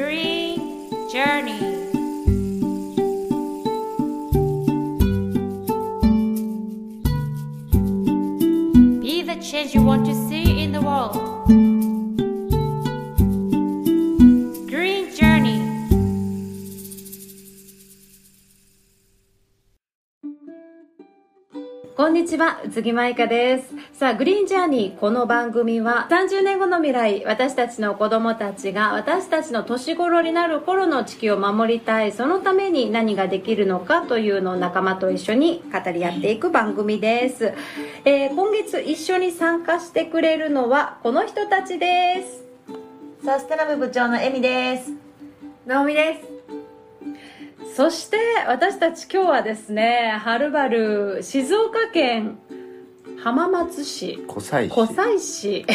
Green Journey Be the change you want to see in the world Green Journey こんにちは、宇津木舞香です。さあ、グリーンジャーニー、この番組は30年後の未来、私たちの子供たちが私たちの年頃になる頃の地球を守りたい、そのために何ができるのかというのを仲間と一緒に語り合っていく番組です。えー今月一緒に参加してくれるのはこの人たちです。サステナブ部長のエミです。直美です。そして私たち今日はですね、はるばる静岡県浜松市。湖西市。湖西市。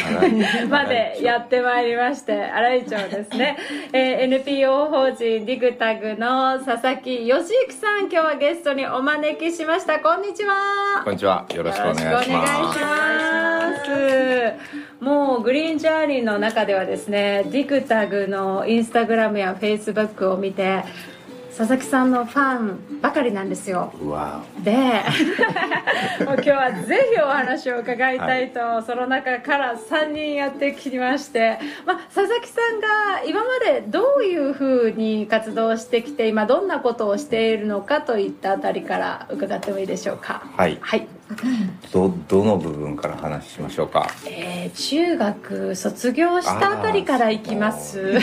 までやってまいりまして新井町ですね、えー NPO 法人リグタグの佐々木義之さん今日はゲストにお招きしました。こんにちは。こんにちは。よろしくお願いします。もうグリーンジャーニーの中ではですねディグタグのインスタグラムやフェイスブックを見て佐々木さんのファンばかりなんですよ。で もう今日はぜひお話を伺いたいと、その中から3人やってきまして、まあ、佐々木さんが今までどういうふうに活動してきて今どんなことをしているのかといったあたりから伺ってもいいでしょうか。はい。はい、どどの部分から話しましょうか？えー中学卒業したあたりからいきます。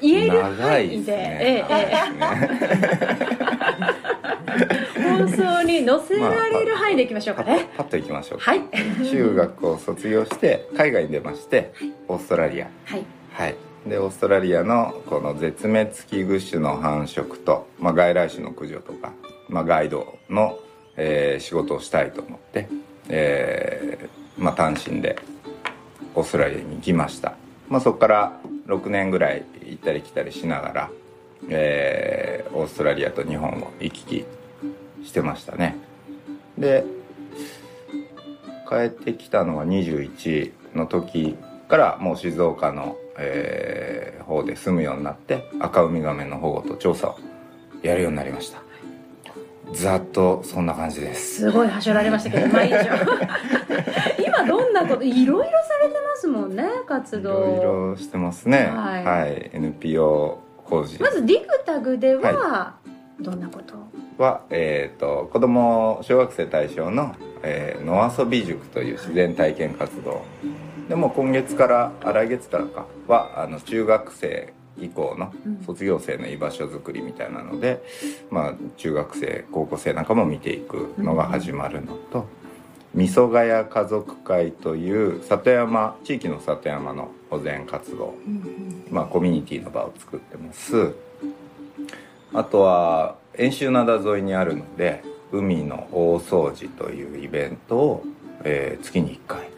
言える範囲で。ね。え放送に載せられる範囲でいきましょうかパッねパッといきましょうか。はい。中学を卒業して海外に出ましてオーストラリア。はい。はい。でオーストラリアのこの絶滅危惧種の繁殖と、まあ、外来種の駆除とか、まあ、ガイドの、えー仕事をしたいと思って、えーまあ、単身でオーストラリアに行きました、まあ、そこから6年ぐらい行ったり来たりしながら、えーオーストラリアと日本を行き来してましたね。で帰ってきたのは21の時からもう静岡の、えー方で住むようになって赤ウミガメの保護と調査をやるようになりました。ざっとそんな感じです。すごいはしょられましたけど、まあ。今どんなこと、いろいろされてますもんね、活い動。ろいろしてますね。はい。はい、NPO 法人まずディグタグでは、どんなこと？をは、えー、と子供小学生対象の、えー野遊び塾という自然体験活動。でも今月からあ来月からか。はあの中学生以降のうん。卒業生の居場所づくりみたいなので、まあ、中学生高校生なんかも見ていくのが始まるのと「みそがや家族会」という里山地域の里山の保全活動まあ、コミュニティの場を作ってます。あとは遠州灘沿いにあるので海の大掃除というイベントを、えー月に1回、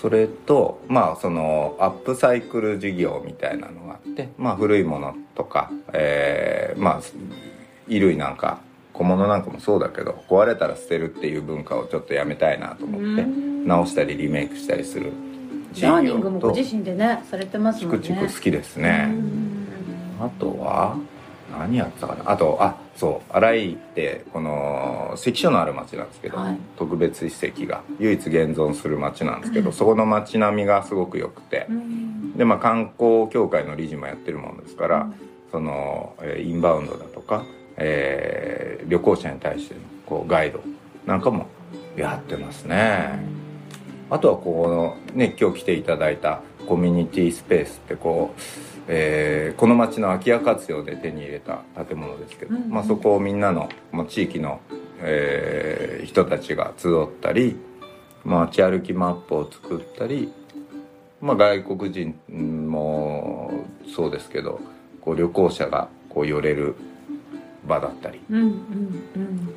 それとまあそのアップサイクル事業みたいなのがあって、まあ、古いものとか、えーまあ衣類なんか小物なんかもそうだけど壊れたら捨てるっていう文化をちょっとやめたいなと思ってうん。直したりリメイクしたりする事ラーニングもご自身でね、されてますチもんね。クチク好きですね、うん。あとは何やってたかな？あとあそう新井ってこの関所のある町なんですけど、はい。特別史跡が唯一現存する町なんですけど、うん。そこの町並みがすごく良くてう、ん。でまあ観光協会の理事もやってるもんですから、うん。その、えーインバウンドだとか、えー旅行者に対してのこうガイドなんかもやってますね。あとはこのね今日来ていただいたコミュニティスペースってこう、えーこの町の空き家活用で手に入れた建物ですけど、うんうん。まあ、そこをみんなの、まあ、地域の、えー人たちが集ったり街歩きマップを作ったり、まあ、外国人もそうですけどこう旅行者がこう寄れる場だったり。うんうんうん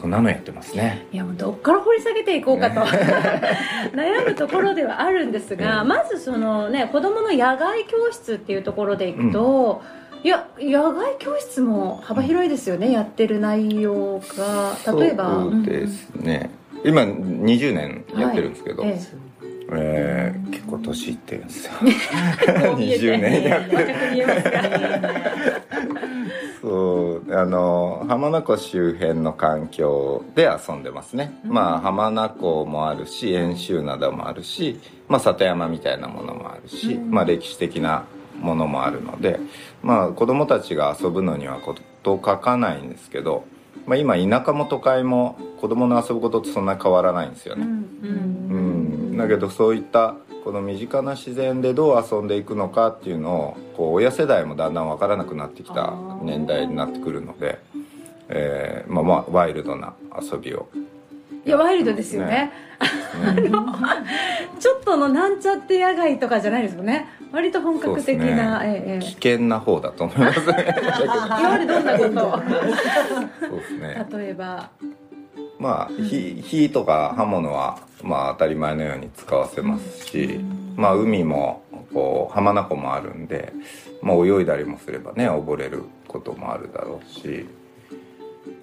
そんなのやってますね。いやもうどっから掘り下げていこうかと。悩むところではあるんですが、うん。まずそのね子供の野外教室っていうところでいくと、いや野外教室も幅広いですよね、やってる内容が。例えばそうですね、今20年やってるんですけど、はい。ええー結構年いってるんですよ。こう見えて。20年やって若く見えますかそう。あの浜名湖周辺の環境で遊んでますね、まあ浜名湖もあるし遠州灘もあるし、まあ、里山みたいなものもあるし、まあ、歴史的なものもあるので、まあ、子供たちが遊ぶのにはことを書かないんですけど、まあ、今田舎も都会も子供の遊ぶことってそんなに変わらないんですよね、うん、だけどそういったこの身近な自然でどう遊んでいくのかっていうのをこう親世代もだんだん分からなくなってきた年代になってくるので、えーまあ、まあワイルドな遊びを。いやワイルドですよね。あのちょっとのなんちゃって野外とかじゃないですよね割と本格的な、ね。えええ危険な方だと思いますね。え今までどんなことを。そうですね。例えば。まあ火火とか刃物はまあ当たり前のように使わせますし、まあ海もこう浜名湖もあるんで、まあ、泳いだりもすればね溺れることもあるだろうし、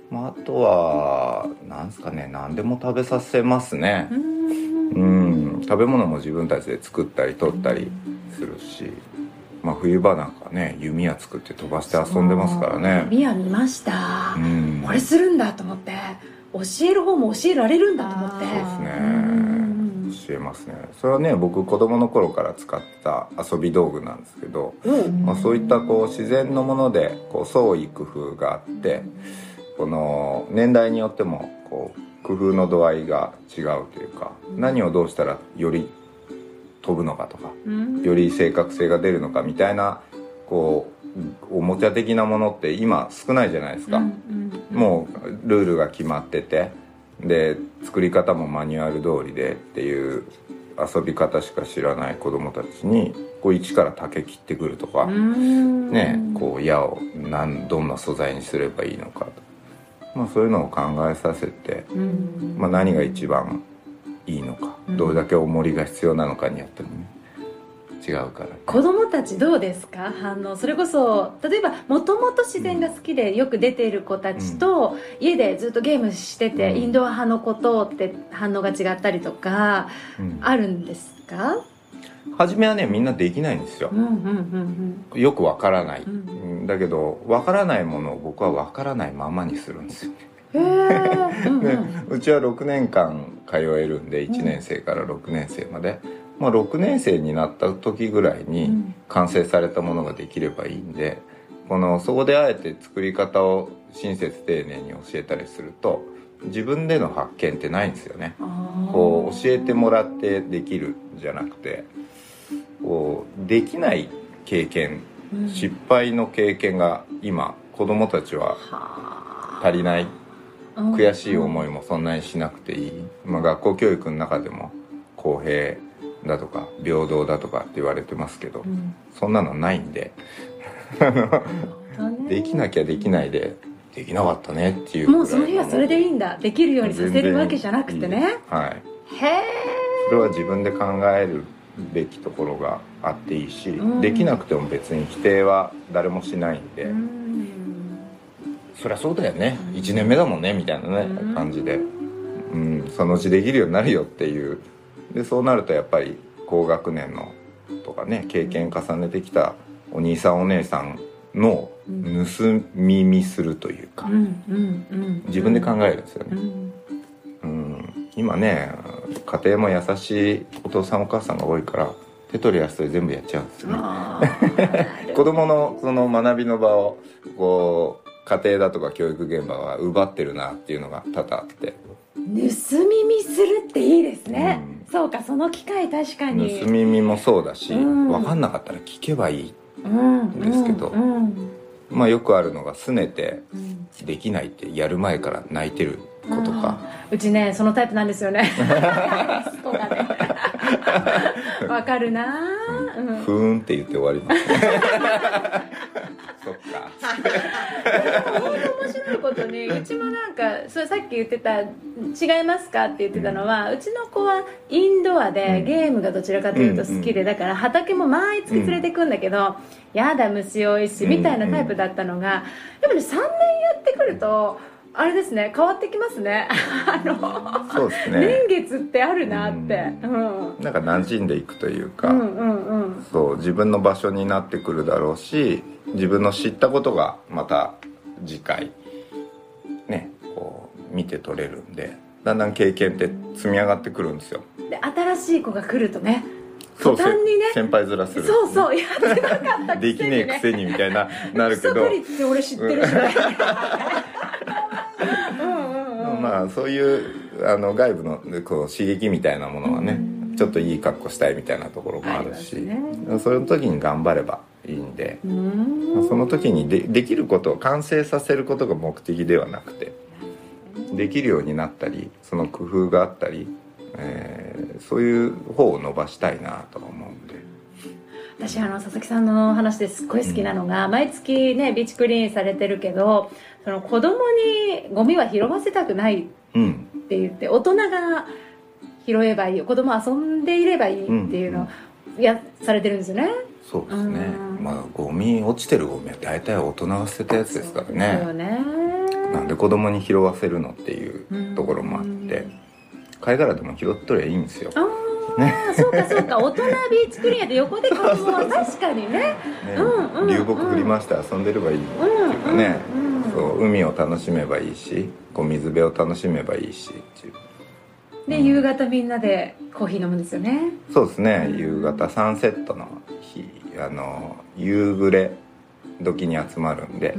まあ、あとはなんですかね何でも食べさせますね。うん。食べ物も自分たちで作ったり取ったりするし、まあ、冬場なんかね弓矢作って飛ばして遊んでますからね。ミヤ見ました、うん。これするんだと思って。教える方も教えられるんだと思って。そうですね。うん。教えますね。それはね僕子供の頃から使った遊び道具なんですけど、まあ、そういったこう自然のものでこう創意工夫があってこの年代によってもこう工夫の度合いが違うというか何をどうしたらより飛ぶのかとかうん。より正確性が出るのかみたいなこうおもちゃ的なものって今少ないじゃないですか。もうルールが決まっててで作り方もマニュアル通りでっていう遊び方しか知らない子供たちにこう一から竹切ってくるとか、うん。ねこう矢を何どんな素材にすればいいのかと、まあ、そういうのを考えさせて、うん。まあ、何が一番いいのかどれだけ重りが必要なのかによってもね違うから。子供たちどうですか？反応それこそ例えばもともと自然が好きでよく出ている子たちと、家でずっとゲームしてて、うん。インドア派の子とって反応が違ったりとかうん。あるんですか？初めはねみんなできないんですよ。うんうんうんよくわからない、うんうん。だけどわからないものを僕はわからないままにするんですようんへえうちは6年間通えるんで1年生から6年生まで、まあ、6年生になった時ぐらいうにん。完成されたものができればいいんでこのそこであえて作り方を親切丁寧に教えたりすると自分での発見ってないんですよね。こう教えてもらってできるじゃなくてこうできない経験うん。失敗の経験が今子供たちはは足りないあ悔しい思いもそんなにしなくていい、まあ、学校教育の中でも公平だとか平等だとかって言われてますけど、うん。そんなのないんで。できなきゃできないでできなかったねっていうもうその日はそれでいいんだ。できるようにさせるわけじゃなくてね。はい。へえそれは自分で考えるべきところがあっていいし、うん。できなくても別に否定は誰もしないんで、うんそりゃそうだよね。1年目だもんねみたいなね、うん。感じで、うん、そのうちできるようになるよっていう。でそうなるとやっぱり高学年のとかね経験重ねてきたお兄さんお姉さんの盗み見するというか、自分で考えるんですよね、うん。うん、今ね家庭も優しいお父さんお母さんが多いから手取り足取り全部やっちゃうんですよね。子供のその学びの場をこう家庭だとか教育現場は奪ってるなっていうのが多々あって。盗み見するっていいですね、うん。そうかその機会確かに。盗み見もそうだし、うん。分かんなかったら聞けばいいうんですけど。うんうんまあよくあるのが拗ねてうん。できないってやる前から泣いてる子とか。うちねそのタイプなんですよね。息子がね。わかるなぁ、うん。ふーんって言って終わります そっか。面白いことにうちもなんかそれさっき言ってた「違いますか?」って言ってたのは、うちの子はインドアで、うん。ゲームがどちらかというと好きで、うんだから畑も毎月連れてくんだけど、やだ虫多いしみたいなタイプだったのが、やっぱり3年やってくるとあれですね変わってきますね。あのそうですね。年月ってあるなって。うん。なんか馴染んでいくというか、うんうんうん。そう自分の場所になってくるだろうし自分の知ったことがまた次回ねこう見て取れるんでだんだん経験って積み上がってくるんですよ。で新しい子が来るとねそう途端にね先輩面する。そうそう。やってなかったね、できねえくせにみたいななるけど。俺知ってるまあそういうあの外部のこう刺激みたいなものはね、ちょっといい格好したいみたいなところもあるし、ありますその時に頑張ればん。で、その時にでできることを完成させることが目的ではなくてできるようになったりその工夫があったり、えーそういう方を伸ばしたいなとは思うんで。私あの佐々木さんの話ですっごい好きなのが、毎月ねビーチクリーンされてるけどその子供にゴミは拾わせたくないっうんて言って大人が拾えばいい子供遊んでいればいいっていうのをやされてるんですよねそうですね。うん。まあゴミ落ちてるゴミは大体大人が捨てたやつですからね。ね。なんで子供に拾わせるのっていうところもあって。貝殻でも拾っとりゃいいんですよ、ああ、そうかそうか。大人ビーチクリーンやって横で子供は。確かにね。ね。うんうん流木振り回して遊んでればいいっていうかね、うんうん。そう海を楽しめばいいしこう水辺を楽しめばいいしっていう。で夕方みんなでコーヒー飲むんですよね。そうですね。夕方サンセットの日あの夕暮れ時に集まるんで、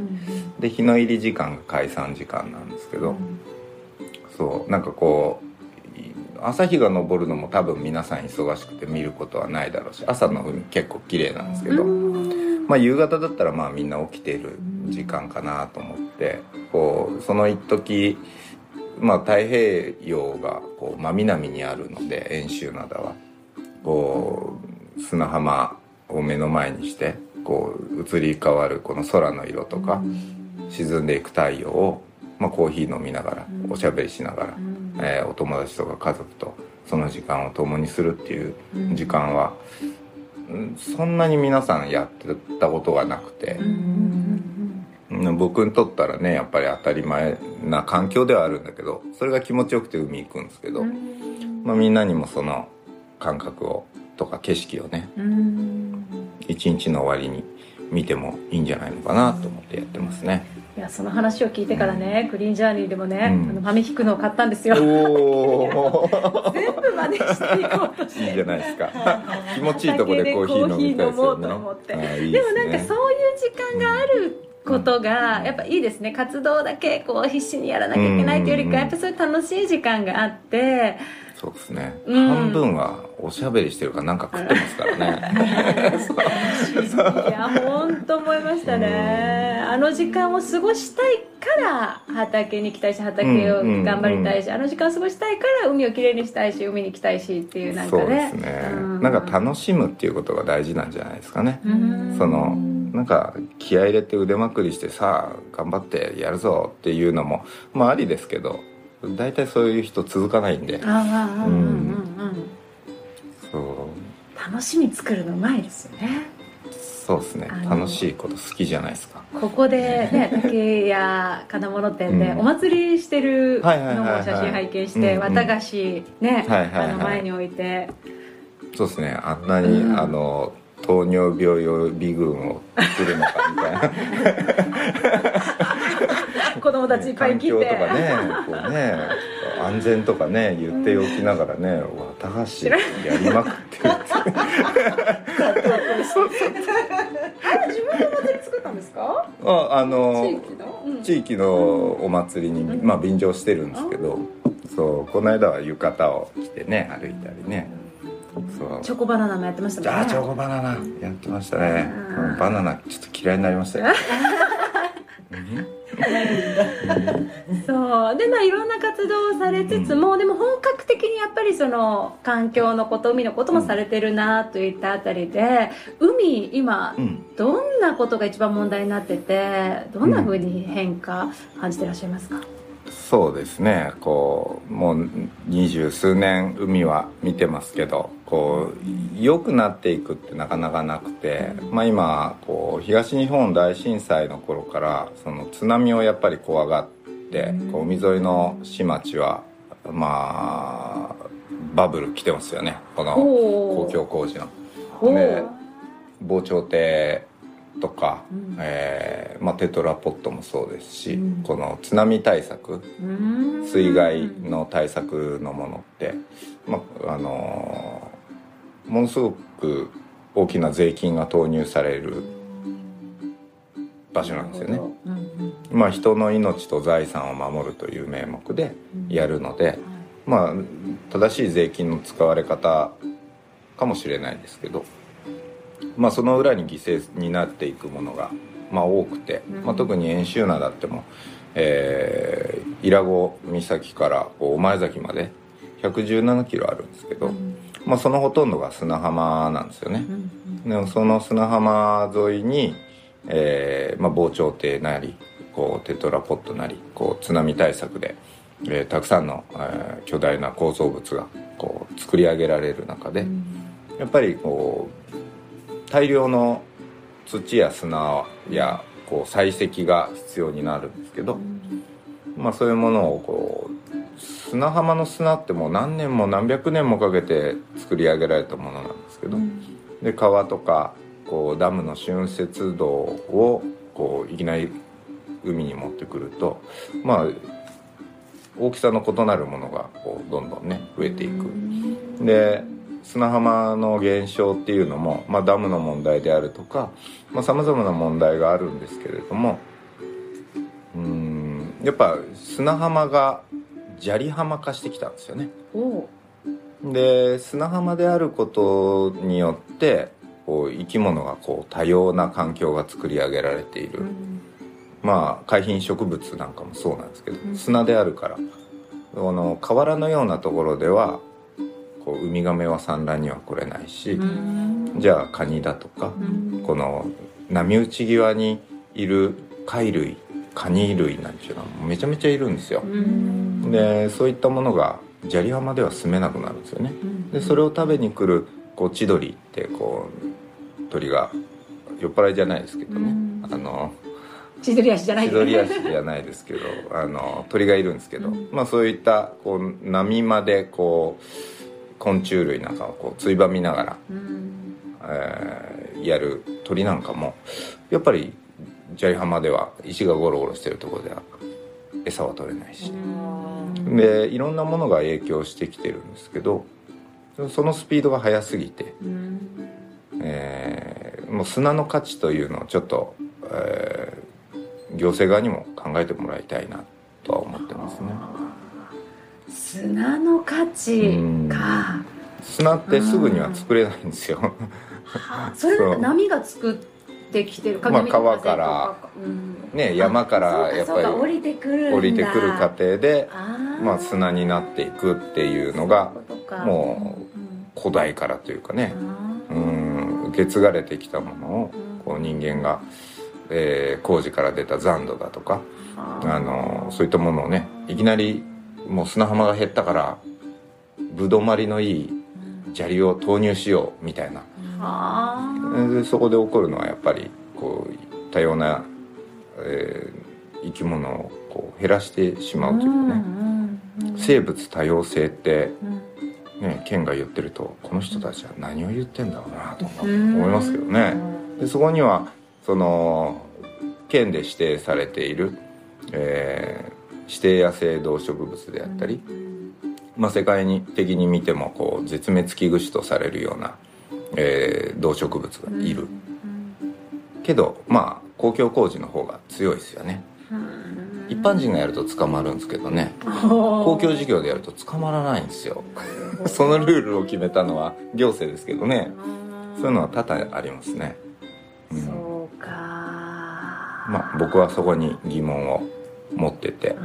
で日の入り時間が解散時間なんですけど、そうなんかこうい朝日が昇るのも多分皆さん忙しくて見ることはないだろうし朝の海結構綺麗なんですけど、まあ、夕方だったらまあみんな起きている時間かなと思ってこうその一時まあ太平洋がこう真南にあるので遠州灘は。こう砂浜を目の前にしてこう移り変わるこの空の色とか沈んでいく太陽を、まあ、コーヒー飲みながらおしゃべりしながら、えーお友達とか家族とその時間を共にするっていう時間は、うんそんなに皆さんやってたことがなくて、うん。僕にとったらねやっぱり当たり前な環境ではあるんだけどそれが気持ちよくて海行くんですけど、まあ、みんなにもその感覚をとか景色をね一日の終わりに見てもいいんじゃないのかなと思ってやってますね。いやその話を聞いてからね、クリーンジャーニーでもね、うん。あの豆引くのを買ったんですよ。全部真似していこうとして。いいじゃないですか。気持ちいいとこでコーヒー飲みたいですよねですもねなんかそういう時間があることがやっぱいいですね。活動だけこう必死にやらなきゃいけないというよりうんかやっぱそういう楽しい時間があってそうですね、うん。半分はおしゃべりしてるからなんか食ってますからね。いや本当思いましたね。あの時間を過ごしたいから畑に行きたいし畑を頑張りたいし、あの時間を過ごしたいから海をきれいにしたいし海に行きたいしっていうなんかそうでねすね、うん。なんか楽しむっていうことが大事なんじゃないですかね、うん。そのなんか気合い入れて腕まくりしてさあ頑張ってやるぞっていうのもまあありですけど大体そういう人続かないんで。ああうんうんうんうん。そう。楽しみ作るのうまいですよね。そうですね。楽しいこと好きじゃないですか。ここでね 竹屋金物店でうん。お祭りしてるのも写真拝見して綿菓子ねはいはいはい。あの前に置いて。そうですね。あんなに、うん。あの糖尿病予備軍を作るのかみたいな子供たちいっぱい来て。環境とかねこうね安全とかね言っておきながらね綿菓子やりまくってる。って自分のお祭り作ったんですか？ああの地域の、うん。地域のお祭りに、まあ、便乗してるんですけどそうこの間は浴衣を着てね歩いたりね。そう。チョコバナナもやってましたもんね。あーチョコバナナやってましたね、うん。うんバナナちょっと嫌いになりましたよ そう。でまあいろんな活動をされつつも、でも本格的にやっぱりその環境のこと海のこともされてるなといったあたりで海今うん。どんなことが一番問題になっててどんなふうに変化感じてらっしゃいますか、そうですね。こうもう二十数年海は見てますけどこう良くなっていくってなかなかなくて、まあ、今こう東日本大震災の頃からその津波をやっぱり怖がてこう海沿いの市町はまあバブル来てますよね。この公共工事の。で防潮堤とか、うん。えーまあ、テトラポットもそうですし、うん。この津波対策うん。水害の対策のものって、まああのーものすごく大きな税金が投入される場所なんですよね。うんうん。まあ、人の命と財産を守るという名目でやるので、まあ、正しい税金の使われ方かもしれないですけど、まあ、その裏に犠牲になっていくものが、まあ、多くて、まあ、特に遠州名だっても、えー、伊良湖岬からこう前崎まで117キロあるんですけど、まあ、そのほとんどが砂浜なんですよね。でもその砂浜沿いに、えーまあ、防潮堤なりこうテトラポットなりこう津波対策で、えーたくさんの、えー巨大な構造物がこう作り上げられる中で、やっぱりこう大量の土や砂やこう採石が必要になるんですけど、まあ、そういうものをこう砂浜の砂ってもう何年も何百年もかけて作り上げられたものなんですけど、で川とかこうダムの浚渫道をこういきなり海に持ってくるとまあ大きさの異なるものがこうどんどんね増えていく。で砂浜の減少っていうのも、まあ、ダムの問題であるとかさまざ、まな問題があるんですけれどもうんやっぱ砂浜が砂利浜化してきたんですよね。で砂浜であることによってこう生き物がこう多様な環境が作り上げられている、まあ海浜植物なんかもそうなんですけど、砂であるから。この河原のようなところではこうウミガメは産卵には来れないし、じゃあカニだとか、この波打ち際にいる貝類カニ類なんていうのはめちゃめちゃいるんですよ。でそういったものが砂利浜では住めなくなるんですよね。でそれを食べに来るこう千鳥ってこう鳥が酔っ払いじゃないですけどね、あの千鳥足じゃない。千鳥足じゃないですけどあの鳥がいるんですけど、まあそういったこう波間でこう昆虫類なんかをこうついばみながら、えーやる鳥なんかもやっぱり砂利浜では石がゴロゴロしてるところでは餌は取れないし、でいろんなものが影響してきてるんですけどそのスピードが速すぎて、えーもう砂の価値というのをちょっと、えー行政側にも考えてもらいたいなとは思ってますね。砂の価値か。砂ってすぐには作れないんですよ。それ波が作ってきてる。まあ川からね山からあやっぱり降りてくる過程でまあ砂になっていくっていうのがもううん。古代からというかね。あうーん。受け継がれてきたものをこう人間が、えー工事から出た残土だとかあのそういったものをねいきなりもう砂浜が減ったからぶどまりのいい砂利を投入しようみたいなでそこで起こるのはやっぱりこう多様な、えー生き物をこう減らしてしまうというかね、うんうん生物多様性ってうん。ね県が言ってるとこの人たちは何を言ってんだろうなと思いますけどね。でそこにはその県で指定されている、えー指定野生動植物であったり、まあ、世界的に見てもこう絶滅危惧種とされるような、えー動植物がいる、けどまあ公共工事の方が強いですよね。一般人がやると捕まるんですけどね。公共事業でやると捕まらないんですよ。そのルールを決めたのは行政ですけどね。そういうのは多々ありますね、うん。そうか。まあ僕はそこに疑問を持ってて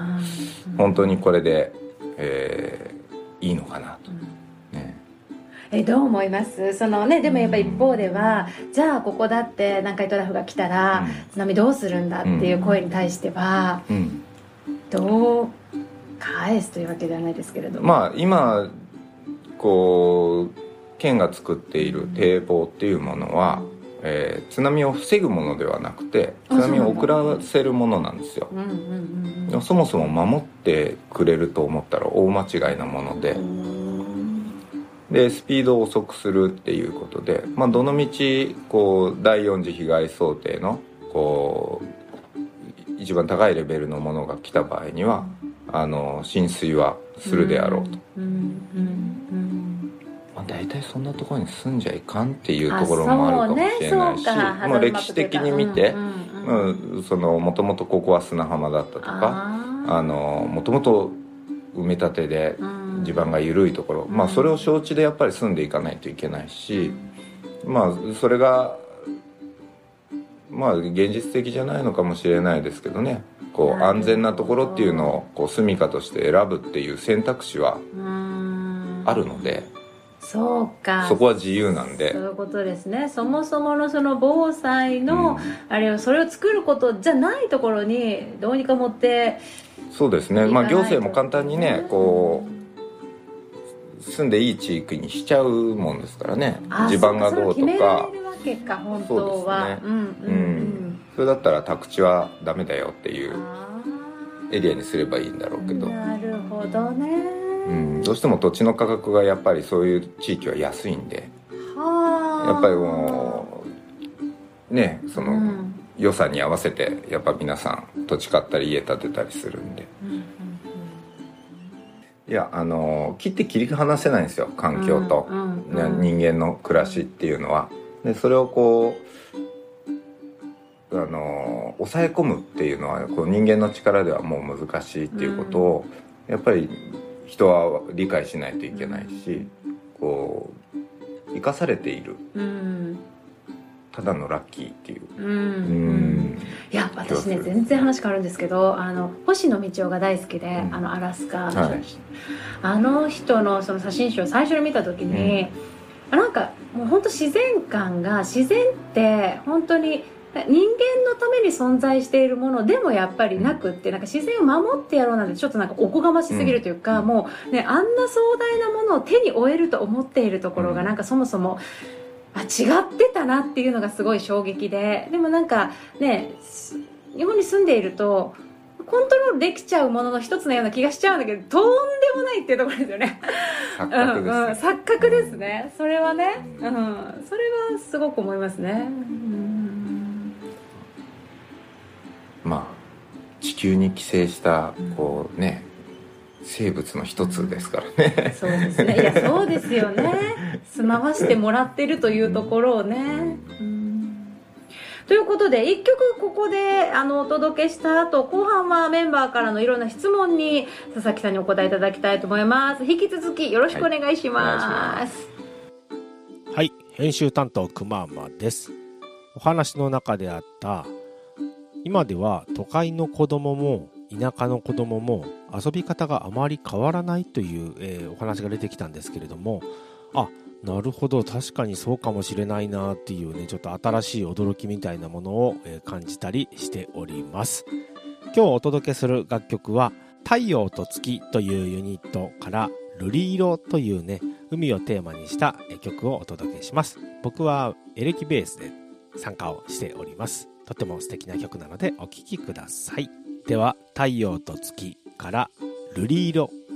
うん。本当にこれで、えーいいのかなと、ね、えどう思います？そのねでもやっぱ一方ではじゃあここだって南海トラフが来たら、うん。津波どうするんだっていう声に対しては、うん、どう返すというわけではないですけれども。まあ今こう県が作っている堤防っていうものは、えー津波を防ぐものではなくてあ津波を遅らせるものなんですよ。そもそも守ってくれると思ったら大間違いなものでうんうんでスピードを遅くするっていうことで、まあ、どのみちこう第4次被害想定のこう一番高いレベルのものが来た場合にはあの浸水はするであろうと、まあ、大体そんなところに住んじゃいかんっていうところもあるかもしれないし、ねまあ、歴史的に見てもともとここは砂浜だったとかもともと埋め立てでうん地盤が緩いところ、まあうんそれを承知でやっぱり住んでいかないといけないし、まあそれがまあ現実的じゃないのかもしれないですけどね。こう安全なところっていうのをこう住処として選ぶっていう選択肢はうん。あるので、そうか。そこは自由なんで。そういうことですね。そもそものその防災の、うん。あれをそれを作ることじゃないところにどうにか持ってそうですね。まあ行政も簡単にねこうう住んでいい地域にしちゃうもんですからね。あ地盤がどうとそかそうですね。うんうんうん。それだったら宅地はダメだよっていうあエリアにすればいいんだろうけど。ー、なるほどね、うん、どうしても土地の価格がやっぱりそういう地域は安いんで。はあ。やっぱりもうねその、うん。予算に合わせてやっぱ皆さん土地買ったり家建てたりするんで。うんうんいやあの切って切り離せないんですよ環境と、人間の暮らしっていうのは。でそれをこうあの抑え込むっていうのはこう人間の力ではもう難しいっていうことを、やっぱり人は理解しないといけないし、こう生かされている。うんただのラッキーっていう。うんううん。んいや私ね全然話変わるんですけどあの星野道夫が大好きで、うん。あのアラスカ、はい。あの人のその写真集を最初に見た時に、なんかもう本当自然感が自然って本当に人間のために存在しているものでもやっぱりなくってなんか自然を守ってやろうなんてちょっとなんかおこがましすぎるというか、うん。もうねあんな壮大なものを手に負えると思っているところがうん。なんかそもそもあ違ってたなっていうのがすごい衝撃で。でもなんかねす日本に住んでいるとコントロールできちゃうものの一つのような気がしちゃうんだけどとんでもないっていうところですよね。錯覚ですね、うんうん、錯覚ですね、それはね、ううんん。それはすごく思いますね、うん。まあ地球に寄生したこうね生物の一つですからね、そうですね。いやそうですよね住まわしてもらってるというところをね、ということで一曲ここであのお届けした後後半はメンバーからのいろんな質問に佐々木さんにお答えいただきたいと思います。引き続きよろしくお願いします、はい、編集担当くままです。お話の中であった、今では都会の子供も田舎の子供も遊び方があまり変わらないという、えーお話が出てきたんですけれども、あ、なるほど、確かにそうかもしれないなっていうね、ちょっと新しい驚きみたいなものを、感じたりしております。今日お届けする楽曲は、太陽と月というユニットから、瑠璃色というね、海をテーマにした曲をお届けします。僕はエレキベースで参加をしております。とても素敵な曲なのでお聴きください。では、太陽と月から瑠璃色。「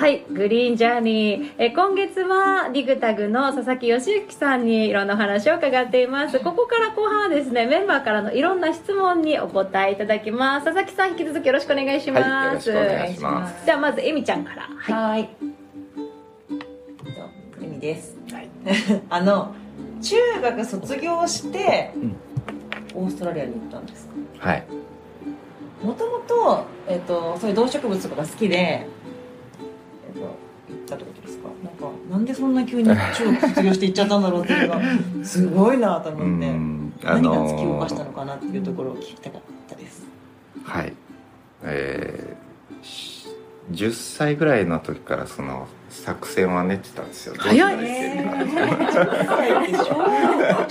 はい、グリーンジャーニー。え今月はリグタグの佐々木義之さんにいろんなお話を伺っています。ここから後半はですね、メンバーからのいろんな質問にお答えいただきます。佐々木さん、引き続きよろしくお願いします。はいよろしくお願いしますではまず、エミちゃんから。はい。はい。エミです。はい あの中学卒業して、オーストラリアに行ったんですか。はいもともとえっ、とそういう動植物とかが好きで、ったってことですか？なんかなんでそんな急に中学卒業して行っちゃったんだろうっていうのが すごいなとう思って。ん。何が突き動かしたのかなっていうところを聞きたかったです。はい。えーし10歳ぐらいの時からその作戦は練ってたんですよ。早いどうしたらいいか。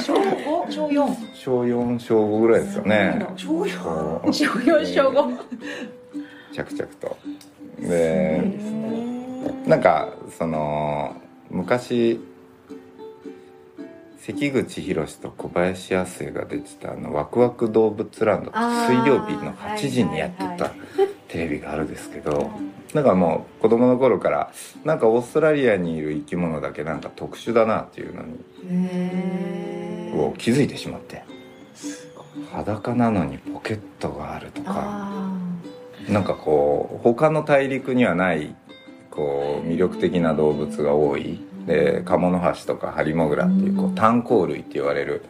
小5小4小4小5ぐらいですよね。小4こう。小4小5。着々と。でなんかその昔関口宏と小林亜生が出てたあのワクワク動物ランド水曜日の8時にやってたはいはい テレビがあるんですけどなんかもう子供の頃からなんかオーストラリアにいる生き物だけなんか特殊だなっていうのにこう気づいてしまって裸なのにポケットがあるとかあなんかこう他の大陸にはないこう魅力的な動物が多い。でカモノハシとかハリモグラっていうこう炭鉱類って言われる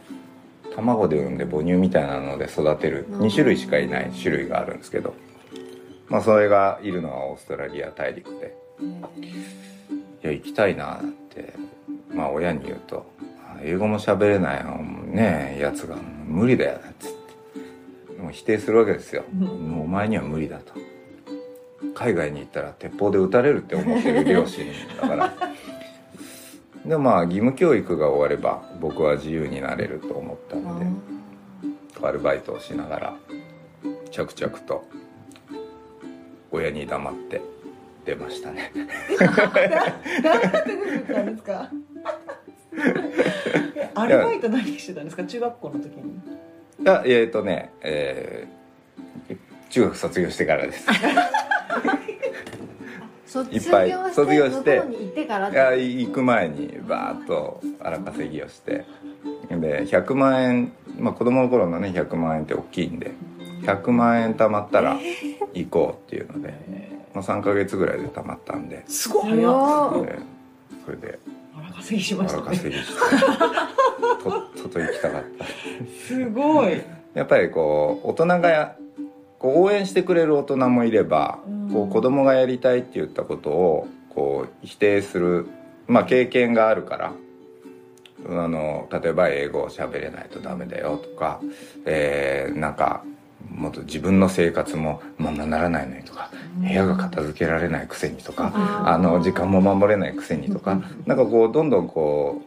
卵で産んで母乳みたいなので育てる2種類しかいない種類があるんですけど、まあ、それがいるのはオーストラリア大陸で。いや行きたいなってまあ親に言うと「英語も喋れないねやつが。無理だよ」っつって。もう否定するわけですよ「もうお前には無理だ」と海外に行ったら鉄砲で撃たれるって思ってる両親だから。でまあ義務教育が終われば僕は自由になれると思ったのでアルバイトをしながら着々と親に黙って出ましたね。なんですか？えアルバイト何してたんですか？中学校の時に。あえっ、とねえー中学卒業してからです。卒 いっぱい卒業して行ってからいや行く前にバーッと荒稼ぎをして。で100万円、まあ、子供の頃のね100万円って大きいんで100万円貯まったら行こうっていうので、まあ、3ヶ月ぐらいで貯まったんで。すごい。早それで荒稼ぎしましたね。荒稼ぎしてとっとと行きたかった。すごい。やっぱりこう大人がこう応援してくれる大人もいればこう子供がやりたいって言ったことをこう否定する、まあ、経験があるからあの例えば英語を喋れないとダメだよとか、えーなんかもっと自分の生活もままならないのにとか部屋が片付けられないくせにとかあの時間も守れないくせにとかなんかこうどんどんこ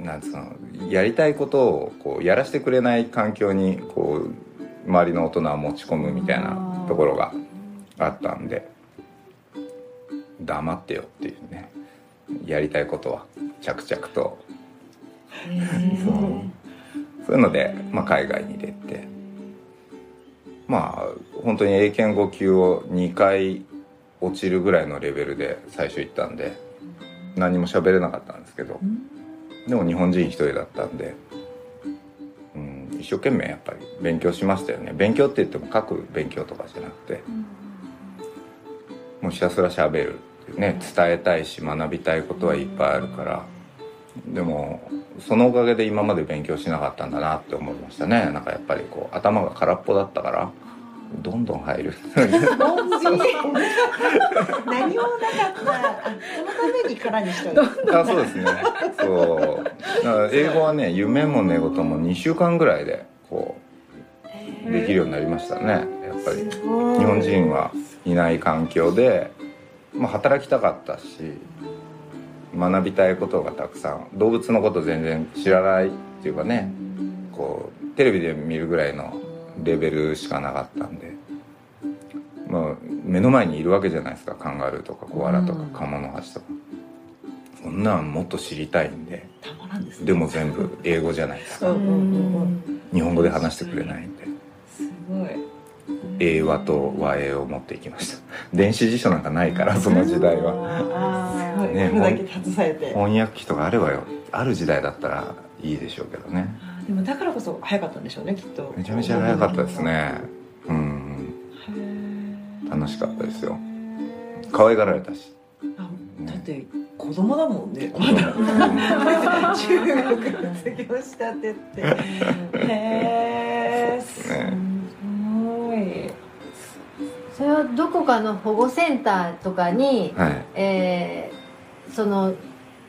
うなんつうのやりたいことをこうやらせてくれない環境にこう周りの大人を持ち込むみたいなところがあったんで黙ってよっていうねやりたいことは着々と。そう。そういうので、まあ、海外に出てまあ本当に英検5級を2回落ちるぐらいのレベルで最初行ったんで何も喋れなかったんですけどでも日本人一人だったんで、うん、一生懸命やっぱり勉強しましたよね。勉強って言っても書く勉強とかじゃなくてもうひたすら喋るっていうね伝えたいし学びたいことはいっぱいあるからでもそのおかげで今まで勉強しなかったんだなって思いましたね。なんかやっぱりこう頭が空っぽだったからどんどん入る。何もなかった。あそのために空にしといて。あそうですね。そう。英語はね夢も寝言も2週間ぐらいでこうできるようになりましたね。やっぱり。日本人はいない環境で、まあ、働きたかったし学びたいことがたくさん動物のこと全然知らないっていうかねこうテレビで見るぐらいのレベルしかなかったんで、まあ、目の前にいるわけじゃないですか。カンガルーとかコアラとかカモノハシとか。そんなんもっと知りたいんで。たまらんですね。でも全部英語じゃないですか。日本語で話してくれないんで。すごい。英和と和英を持っていきました。電子辞書なんかないからその時代は。すごいねこれだけ携えて。翻訳機とかあればよ。ある時代だったらいいでしょうけどねでもだからこそ早かったんでしょうねきっと。めちゃめちゃ早かったですね。うん。楽しかったですよ。可愛がられたし。あだって子供だもんね。まだ中学卒業したてって。へえすねごい。それはどこかの保護センターとかに、はい。えーその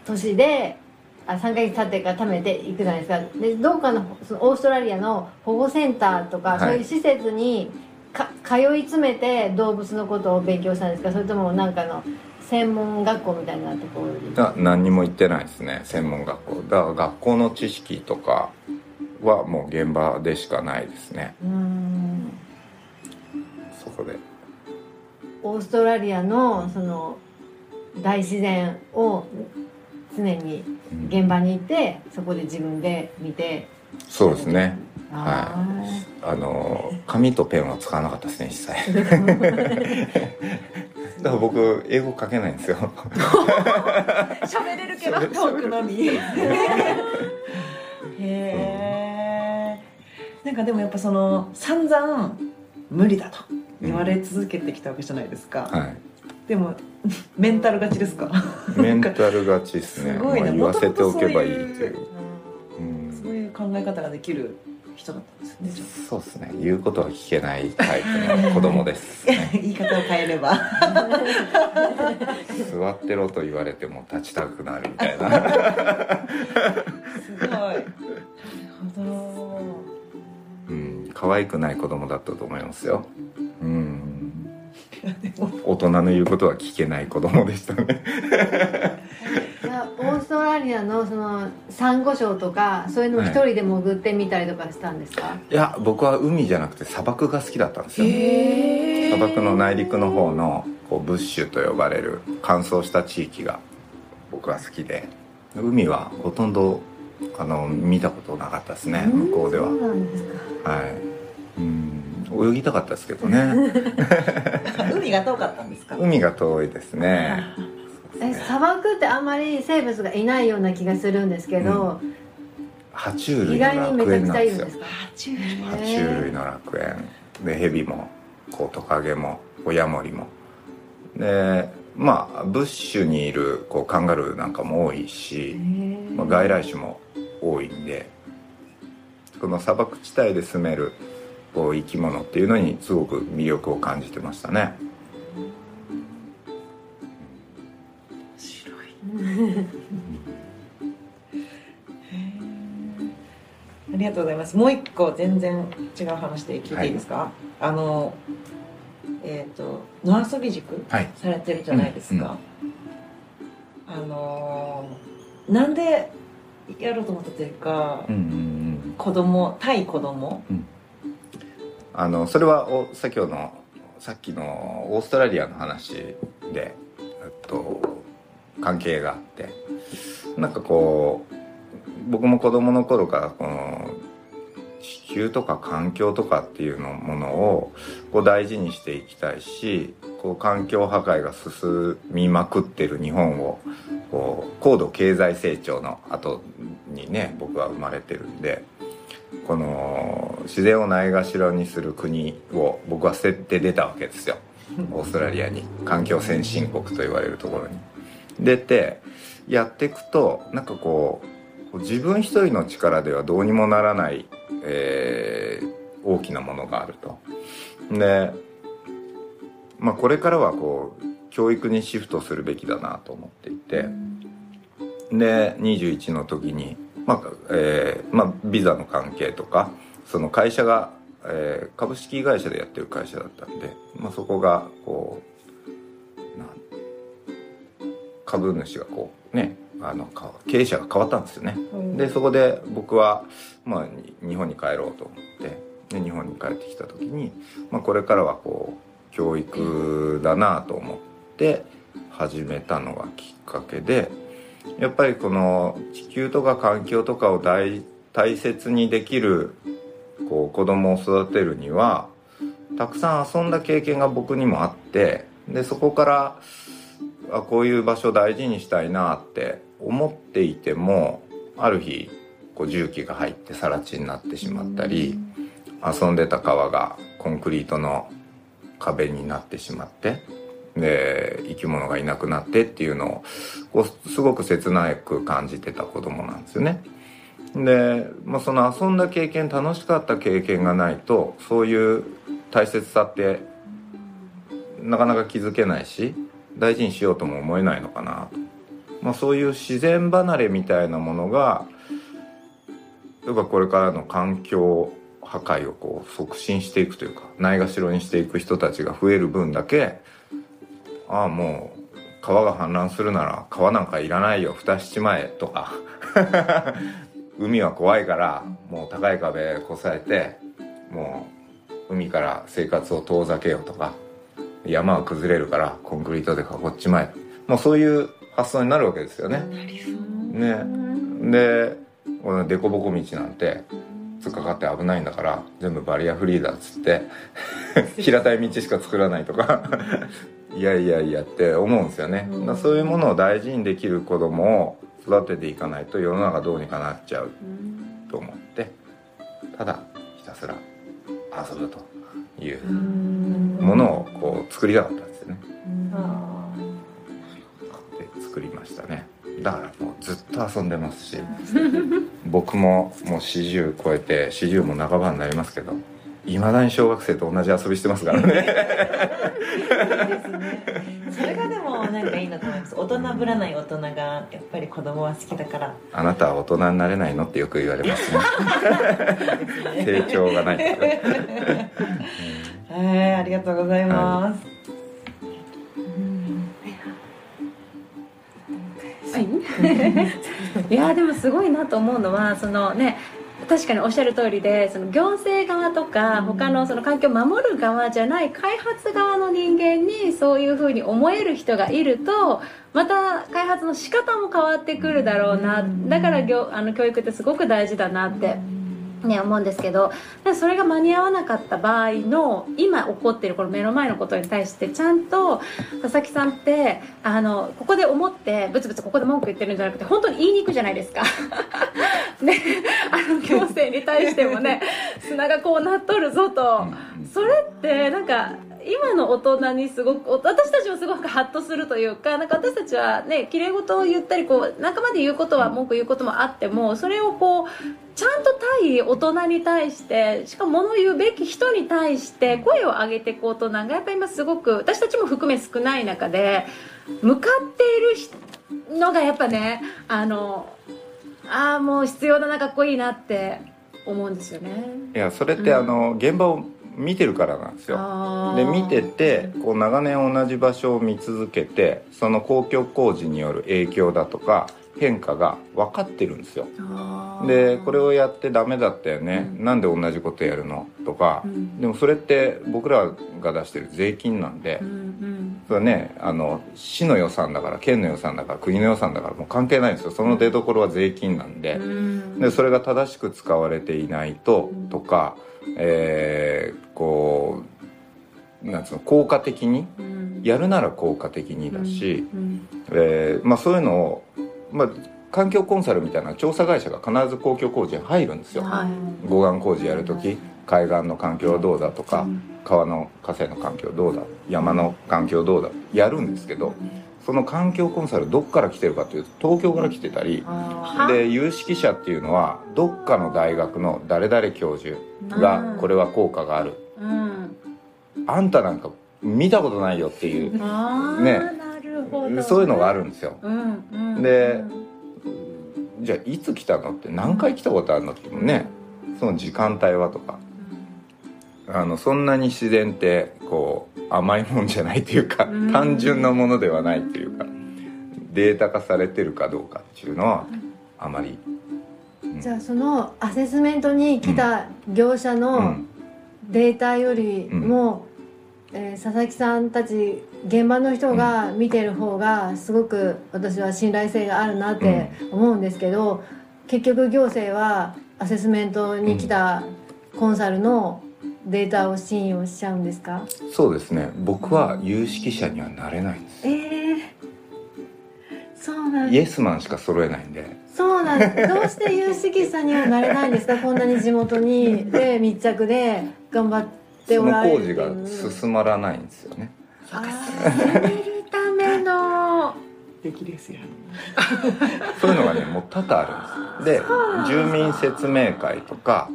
年であ3ヶ月経ってから貯めていくじゃないですか。でどうかのそのオーストラリアの保護センターとか、はい。そういう施設にか通い詰めて動物のことを勉強したんですか？それともなんかの専門学校みたいなところにあ何にも言ってないですね。専門学校。だから学校の知識とかはもう現場でしかないですね。うーん。そこで。オーストラリアのその大自然を常に現場に行ってそこで自分で見て。そうですね。ああの紙とペンは使わなかったですね一切 だから僕英語書けないんですよ。喋れるけどトークのみ。へえなんかでもやっぱその散々無理だと言われ続けてきたわけじゃないですか、はいでも メンタル勝ちですか？メンタル勝ちですね。すごいね。まあ言わせておけばいいっていう。そういう考え方ができる人だったんですねそうですね。言うことは聞けないタイプの子供です、あね、言い方を変えれば。座ってろと言われても立ちたくなるみたいな。すごい。なるほど。うん。可愛くない子供だったと思いますよ。うん大人の言うことは聞けない子供でしたね。オーストラリアのそのサンゴ礁とかそういうのを一人で潜ってみたりとかしたんですか、いや僕は海じゃなくて砂漠が好きだったんですよ。へ砂漠の内陸の方のこうブッシュと呼ばれる乾燥した地域が僕は好きで。海はほとんどあの見たことなかったですね向こうでは。そうなんですか。はい。うん泳ぎたかったですけどね。海が遠かったんですか？海が遠いですね。え砂漠ってあんまり生物がいないような気がするんですけど、爬虫類意の楽園なんですよ。爬虫類。の楽園。でヘビもこうトカゲもヤモリも。でまあブッシュにいるこうカンガルーなんかも多いし、まあ、外来種も多いんでこの砂漠地帯で住めるこう生き物っていうのにすごく魅力を感じてましたね。白い。ありがとうございます。もう一個全然違う話で聞いていいですか、あのえっ、と野遊び塾はい。されてるじゃないですか、あのーなんでやろうと思ったというか、うんうんうん。子供対子供あのそれはお先ほどのさっきのオーストラリアの話で、えっと、関係があってなんかこう僕も子供の頃からこの地球とか環境とかっていうのものをこう大事にしていきたいしこう環境破壊が進みまくってる日本をこう高度経済成長の後にね僕は生まれてるんでこの自然をないがしろにする国を僕は捨てて出たわけですよ。オーストラリアに。環境先進国と言われるところに。出てやっていくとなんかこう自分一人の力ではどうにもならない、えー大きなものがあると。でまあこれからはこう教育にシフトするべきだなと思っていて。で21の時にまあえーまあ、ビザの関係とかその会社がえー株式会社でやってる会社だったんで、まあ、そこがこう株主がこうねあのか経営者が変わったんですよね、でそこで僕は、まあ、に日本に帰ろうと思ってで日本に帰ってきた時に、まあ、これからはこう教育だなと思って始めたのがきっかけでやっぱりこの地球とか環境とかを大大切にできるこう子供を育てるにはたくさん遊んだ経験が僕にもあってでそこからあこういう場所を大事にしたいなって思っていてもある日こう重機が入って更地になってしまったり遊んでた川がコンクリートの壁になってしまってで生き物がいなくなってっていうのをこうすごく切なく感じてた子供なんですよね。で、まあ、その遊んだ経験楽しかった経験がないとそういう大切さってなかなか気づけないし大事にしようとも思えないのかなと、まあ、そういう自然離れみたいなものがやっぱこれからの環境破壊をこう促進していくというかないがしろにしていく人たちが増える分だけああもう川が氾濫するなら川なんかいらないよ蓋しちまえとか。海は怖いからもう高い壁こさえてもう海から生活を遠ざけようとか。山は崩れるからコンクリートで囲っちまえ。もうそういう発想になるわけですよね。ね。でこの凸凹道なんて突っかかって危ないんだから全部バリアフリーだっつって 平たい道しか作らないとかいやいやいやって思うんですよね、だからそういうものを大事にできる子供を育てていかないと世の中どうにかなっちゃうと思ってただひたすら遊ぶというものをこう作りたかったんですよね。で作りましたね。だからもうずっと遊んでますし僕ももう40超えて40も半ばになりますけどいまだに小学生と同じ遊びしてますからねですね。それがでもなんかいいなと思います。大人ぶらない大人がやっぱり子供は好きだから。あなたは大人になれないのってよく言われますね 成長がないからはい、ありがとうございます。いやーでもすごいなと思うのはそのね確かにおっしゃる通りでその行政側とか他のその環境を守る側じゃない開発側の人間にそういうふうに思える人がいるとまた開発の仕方も変わってくるだろうな。だから教あの教育ってすごく大事だなって。ね、思うんですけどそれが間に合わなかった場合の今起こっているこの目の前のことに対してちゃんと佐々木さんってあのここで思ってブツブツここで文句言ってるんじゃなくて本当に言いに行くじゃないですか。ね、あの行政に対してもね 砂がこうなっとるぞとそれってなんか今の大人にすごく私たちもすごくハッとするというかなんか私たちはね綺麗事を言ったりこう仲間で言うことは文句言うこともあってもそれをこうちゃんと対大人に対してしかも物言うべき人に対して声を上げていく大人がやっぱり今すごく私たちも含め少ない中で向かっているのがやっぱねあのああもう必要だなかっこいいなって思うんですよね。いやそれってあの現場を見てるからなんですよ。で見ててこう長年同じ場所を見続けてその公共工事による影響だとか変化が分かってるんですよ。でこれをやってダメだったよね、なんで同じことやるのとか、うん。でもそれって僕らが出してる税金なんで、うんうん。それはねあの市の予算だから県の予算だから国の予算だからもう関係ないんですよ。その出所は税金なんで,、うん。でそれが正しく使われていないととか、えーこうなんつうの効果的にうん。やるなら効果的にだし、うん。えーまあ、そういうのを、まあ、環境コンサルみたいな調査会社が必ず公共工事に入るんですよ。はい。護岸工事やるとき海岸の環境はどうだとか、川の河川の環境どうだ山の環境どうだやるんですけどその環境コンサルどっから来てるかというと東京から来てたりあで有識者っていうのはどっかの大学の誰々教授うん。がこれは効果がある。うんあんたなんか見たことないよっていう。ね。そういうのがあるんですよ。うんうんでじゃあいつ来たのって何回来たことあるのってね。その時間帯はとか。あのそんなに自然ってこう甘いもんじゃないというかうん。単純なものではないというかデータ化されてるかどうかっていうのはあまり、うん。じゃあそのアセスメントに来た業者うのん。データよりも、えー佐々木さんたち現場の人が見てる方がすごく私は信頼性があるなって思うんですけど、結局行政はアセスメントに来たコンサルのデータを信用しちゃうんですか？そうですね。僕は有識者にはなれないんです。ええそうなんイエスマンしか揃えないんで。そうなんですどうして有識者にはなれないんですか？こんなに地元に。で密着で頑張ってそのおられるって工事が進まらないんですよね。あ進めるための。できですよそういうのがねもう多々あるんですで住民説明会とか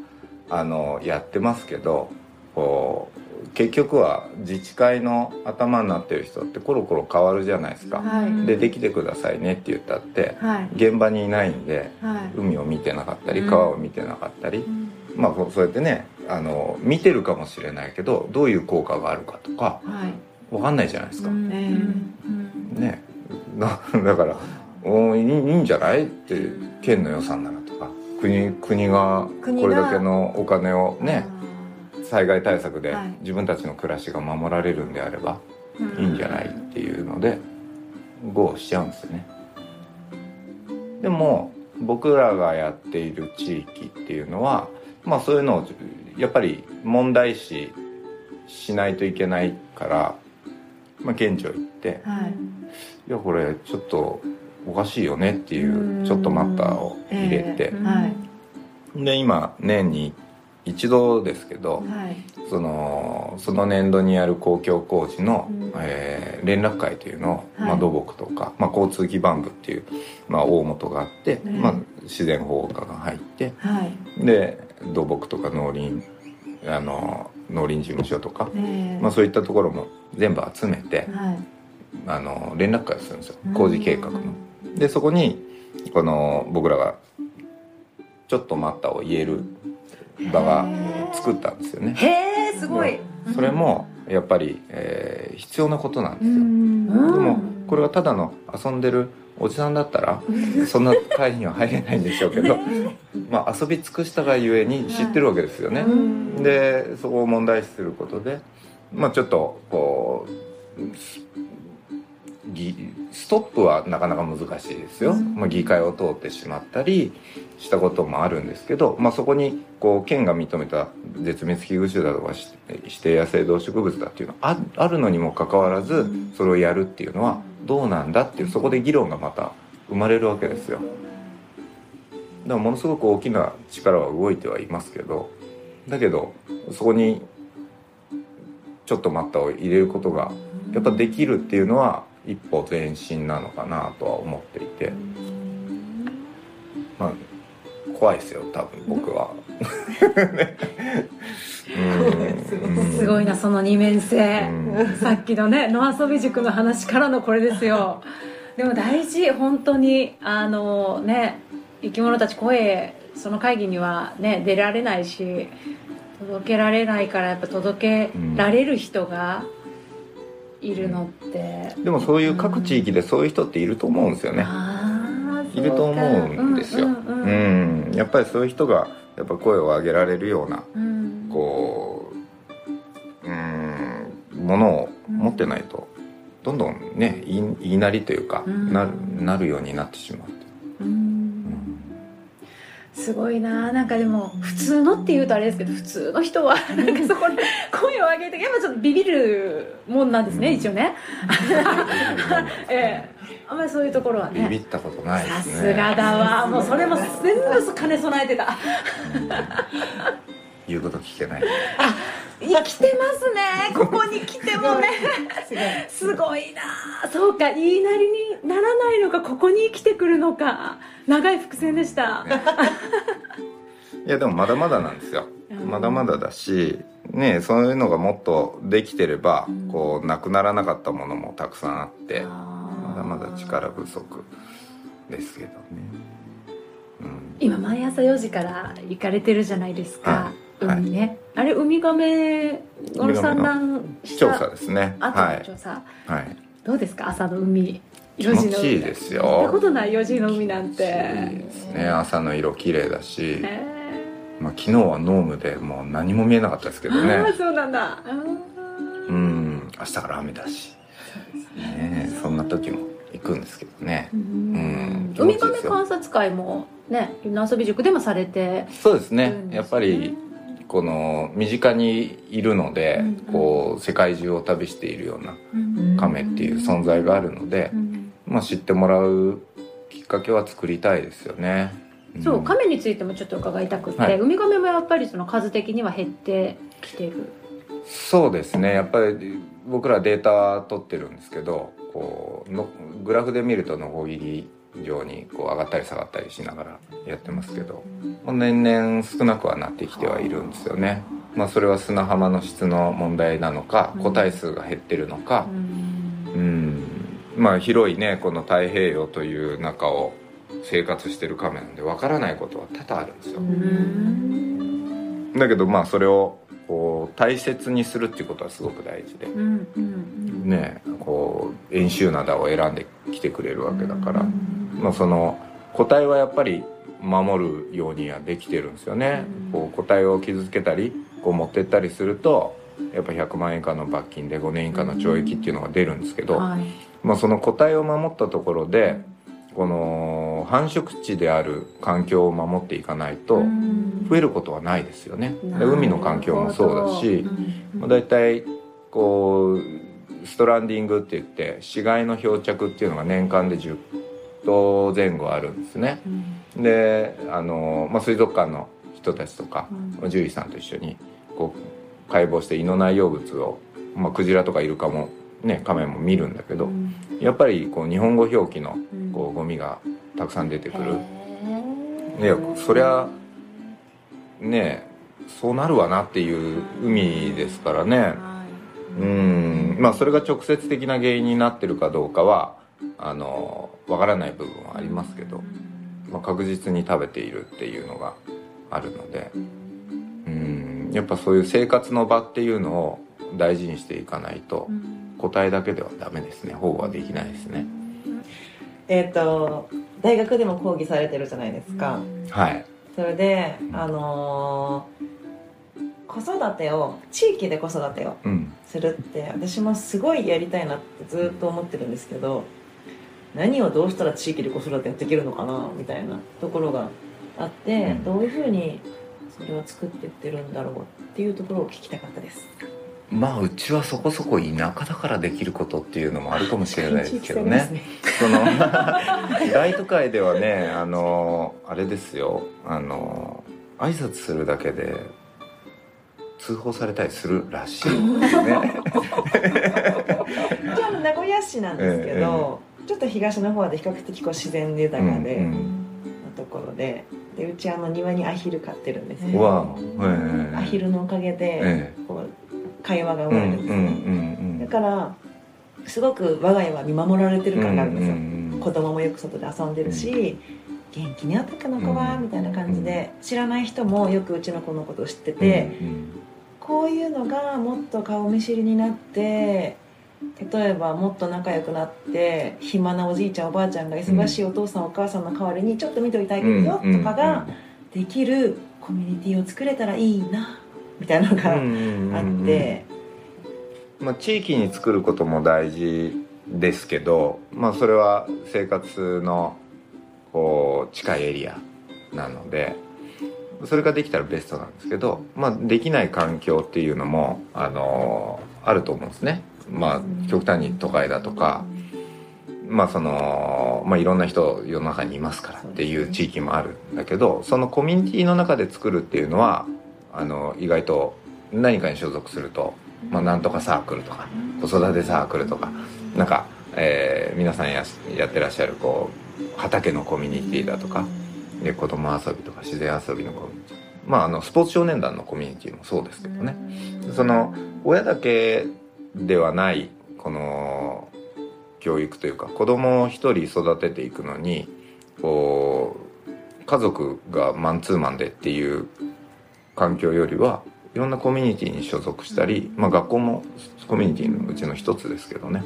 あのやってますけどこう結局は自治会の頭になってる人ってコロコロ変わるじゃないですか、はい。でできてくださいねって言ったってはい。現場にいないんではい。海を見てなかったりうん。川を見てなかったり、まあこうそうやってねあの見てるかもしれないけどどういう効果があるかとかはい。わかんないじゃないですか、うん。えね。だだからおいいいいんじゃない？って県の予算ならとか国国がこれだけのお金をねあ災害対策ではい。自分たちの暮らしが守られるんであればうん。いいんじゃないっていうので GO しちゃうんですよね。でも僕らがやっている地域っていうのはまあそういうのをやっぱり問題視しないといけないから、まあ、県庁行ってーはい。いやこれちょっとおかしいよねっていうちょっと待ったを入れて、うんはい。で今年に一度ですけどはい。そのその年度にやる公共工事の、うん。えー連絡会というのを、はい。まあ、土木とか、まあ、交通基盤部っていう、まあ、大元があって、ねまあ、自然保護課が入ってはい。で土木とか農林あの農林事務所とか、ええ。まあ、そういったところも全部集めてはい。あの連絡会をするんですよ。工事計画の。でそこにこの僕らがちょっと待ったを言える場が作ったんですよね。へえすごい。それもやっぱり、えー必要なことなんですよ。うん。でもこれがただの遊んでるおじさんだったらそんな会には入れないんでしょうけど、まあ遊び尽くしたがゆえに知ってるわけですよね。うんでそこを問題視することでまあちょっとこうストップはなかなか難しいですよ、まあ、議会を通ってしまったりしたこともあるんですけど、まあ、そこにこう県が認めた絶滅危惧種だとかし指定野生動植物だっていうのはああるのにもかかわらずそれをやるっていうのはどうなんだっていうそこで議論がまた生まれるわけですよ。だからものすごく大きな力は動いてはいますけどだけどそこにちょっと待ったを入れることがやっぱできるっていうのは一歩前進なのかなとは思っていてまあ怖いですよ多分僕は。うん。すごいなその二面性、うん。さっきのね野遊び塾の話からのこれですよ。でも大事本当にあのね生き物たち声その会議にはね出られないし届けられないからやっぱ届けられる人がいるのって、でもそういう各地域でそういう人っていると思うんですよね。ああいると思うんですよ。うんうんうん。うん、やっぱりそういう人がやっぱ声を上げられるようなうんこううんものを持ってないとどんどんね言いなりというか、うん。なるなるようになってしまうすごいな。なんかでも普通のっていうとあれですけど普通の人はなんかそこで声を上げてやっぱちょっとビビるもんなんですね、うん。一応ね。ええ。あんまりそういうところはビビねったことないでさすね。すがだわ。もうそれも全部兼ね備えてた言うこと聞けない。生きてますね。ここに来てもね。すごい。な。そうか言いなりにならないのかここに生きてくるのか。長い伏線でした、いやでもまだまだなんですよ。うん。まだまだだしねそういうのがもっとできてれば、うん。こうなくならなかったものもたくさんあってままだまだ力不足ですけどね、うん、今毎朝4時から行かれてるじゃないですか、ははい海ね、あれウミガメの産卵した調査ですね。調査、はい。どうですか？朝の海。気4時の海いいですよ。行ったことない4時の海なんて。いいですね。朝の色綺麗だし、えまあ、昨日はノームでもう何も見えなかったですけーどね。ああそうなんだ。うん。明日から雨だし、ね、そんな時も行くんですけどね。うん。気ウミガメ持ちいいですよ。観察会もね遊び塾でもされてそうですね。うんですね。やっぱりこの身近にいるので、うんこう世界中を旅しているようなうん亀っていう存在があるので、うんまあ、知ってもらうきっかけは作りたいですよね。そう、ん亀についてもちょっと伺いたくて、はい。ウミガメもやっぱりその数的には減ってきてる。そうですね。やっぱり僕らデータ取ってるんですけどこうのグラフで見るとノコギリ状にこう上がったり下がったりしながらやってますけど年々少なくはなってきてはいるんですよね。まあ、それは砂浜の質の問題なのか個体数が減ってるのか、うん。まあ広いねこの太平洋という中を生活してる亀なんでわからないことは多々あるんですよ。だけどまあそれをこう大切にするっていうことはすごく大事で、うんうんねこう遠州灘を選んできてくれるわけだから、まあ、その個体はやっぱり守るようにはできてるんですよね、こう個体を傷つけたりこう持ってったりするとやっぱ100万円以下の罰金で5年以下の懲役っていうのが出るんですけど、はい。まあ、その個体を守ったところでこの繁殖地である環境を守っていかないと増えることはないですよね。で海の環境もそうだし、まあ、大体こうストランディングって言って死骸の漂着っていうのが年間で10頭前後あるんですね。であの、まあ、水族館の人たちとか獣医さんと一緒にこう解剖して胃の内容物を、まあ、クジラとかイルカもねカメも見るんだけど、やっぱりこう日本語表記のこうゴミがたくさん出てくる。いやそりゃねそうなるわなっていう海ですからね。うん。まあそれが直接的な原因になってるかどうかはあのわからない部分はありますけど、まあ、確実に食べているっていうのがあるので。うん。やっぱそういう生活の場っていうのを大事にしていかないと個体だけではダメですね。保護はできないですね。えっ、と大学でも講義されてるじゃないですか、はい。それであのー子育てを地域で子育てをうん。するって私もすごいやりたいなってずっと思ってるんですけど何をどうしたら地域で子育てやっていけるのかなみたいなところがあって、うん。どういうふうにそれを作っていってるんだろうっていうところを聞きたかったですまあうちはそこそこ田舎だからできることっていうのもあるかもしれないですけどね。ね。その 大都会ではねあのあれですよ。あの挨拶するだけで通報されたりするらしいですね。じゃあ名古屋市なんですけど、ちょっと東の方で比較的こう自然豊かで、うんうん。のところででうちあの庭にアヒル飼ってるんですけうど、わええアヒルのおかげで、え。こう会話がえ生まれるんですよ、うんうんだからすごく我が家は見守られてる感があるんですよ、うん子供もよく外で遊んでるし、元気にあったかの子は、うんみたいな感じで知らない人もよくうちの子のことを知ってて、うんこういうのがもっと顔見知りになって例えばもっと仲良くなって暇なおじいちゃんおばあちゃんが忙しいお父さん、お母さんの代わりにちょっと見といてあげるよとかができるコミュニティを作れたらいいなみたいなのがあって、まあ、地域に作ることも大事ですけど、まあ、それは生活のこう近いエリアなのでそれができたらベストなんですけど、まあ、できない環境っていうのもあのあると思うんですね。まあ、極端に都会だとか、まあそのまあ、いろんな人世の中にいますからっていう地域もあるんだけどそのコミュニティの中で作るっていうのはあの意外と何かに所属すると、まあ、なんとかサークルとか子育てサークルとかなんか、えー皆さんややってらっしゃるこう畑のコミュニティだとかで子供遊びとか自然遊びのコミュニティ。まああのスポーツ少年団のコミュニティもそうですけどね。その親だけではないこの教育というか子供を一人育てていくのにこう家族がマンツーマンでっていう環境よりはいろんなコミュニティに所属したり、まあ、学校もコミュニティのうちの一つですけどね。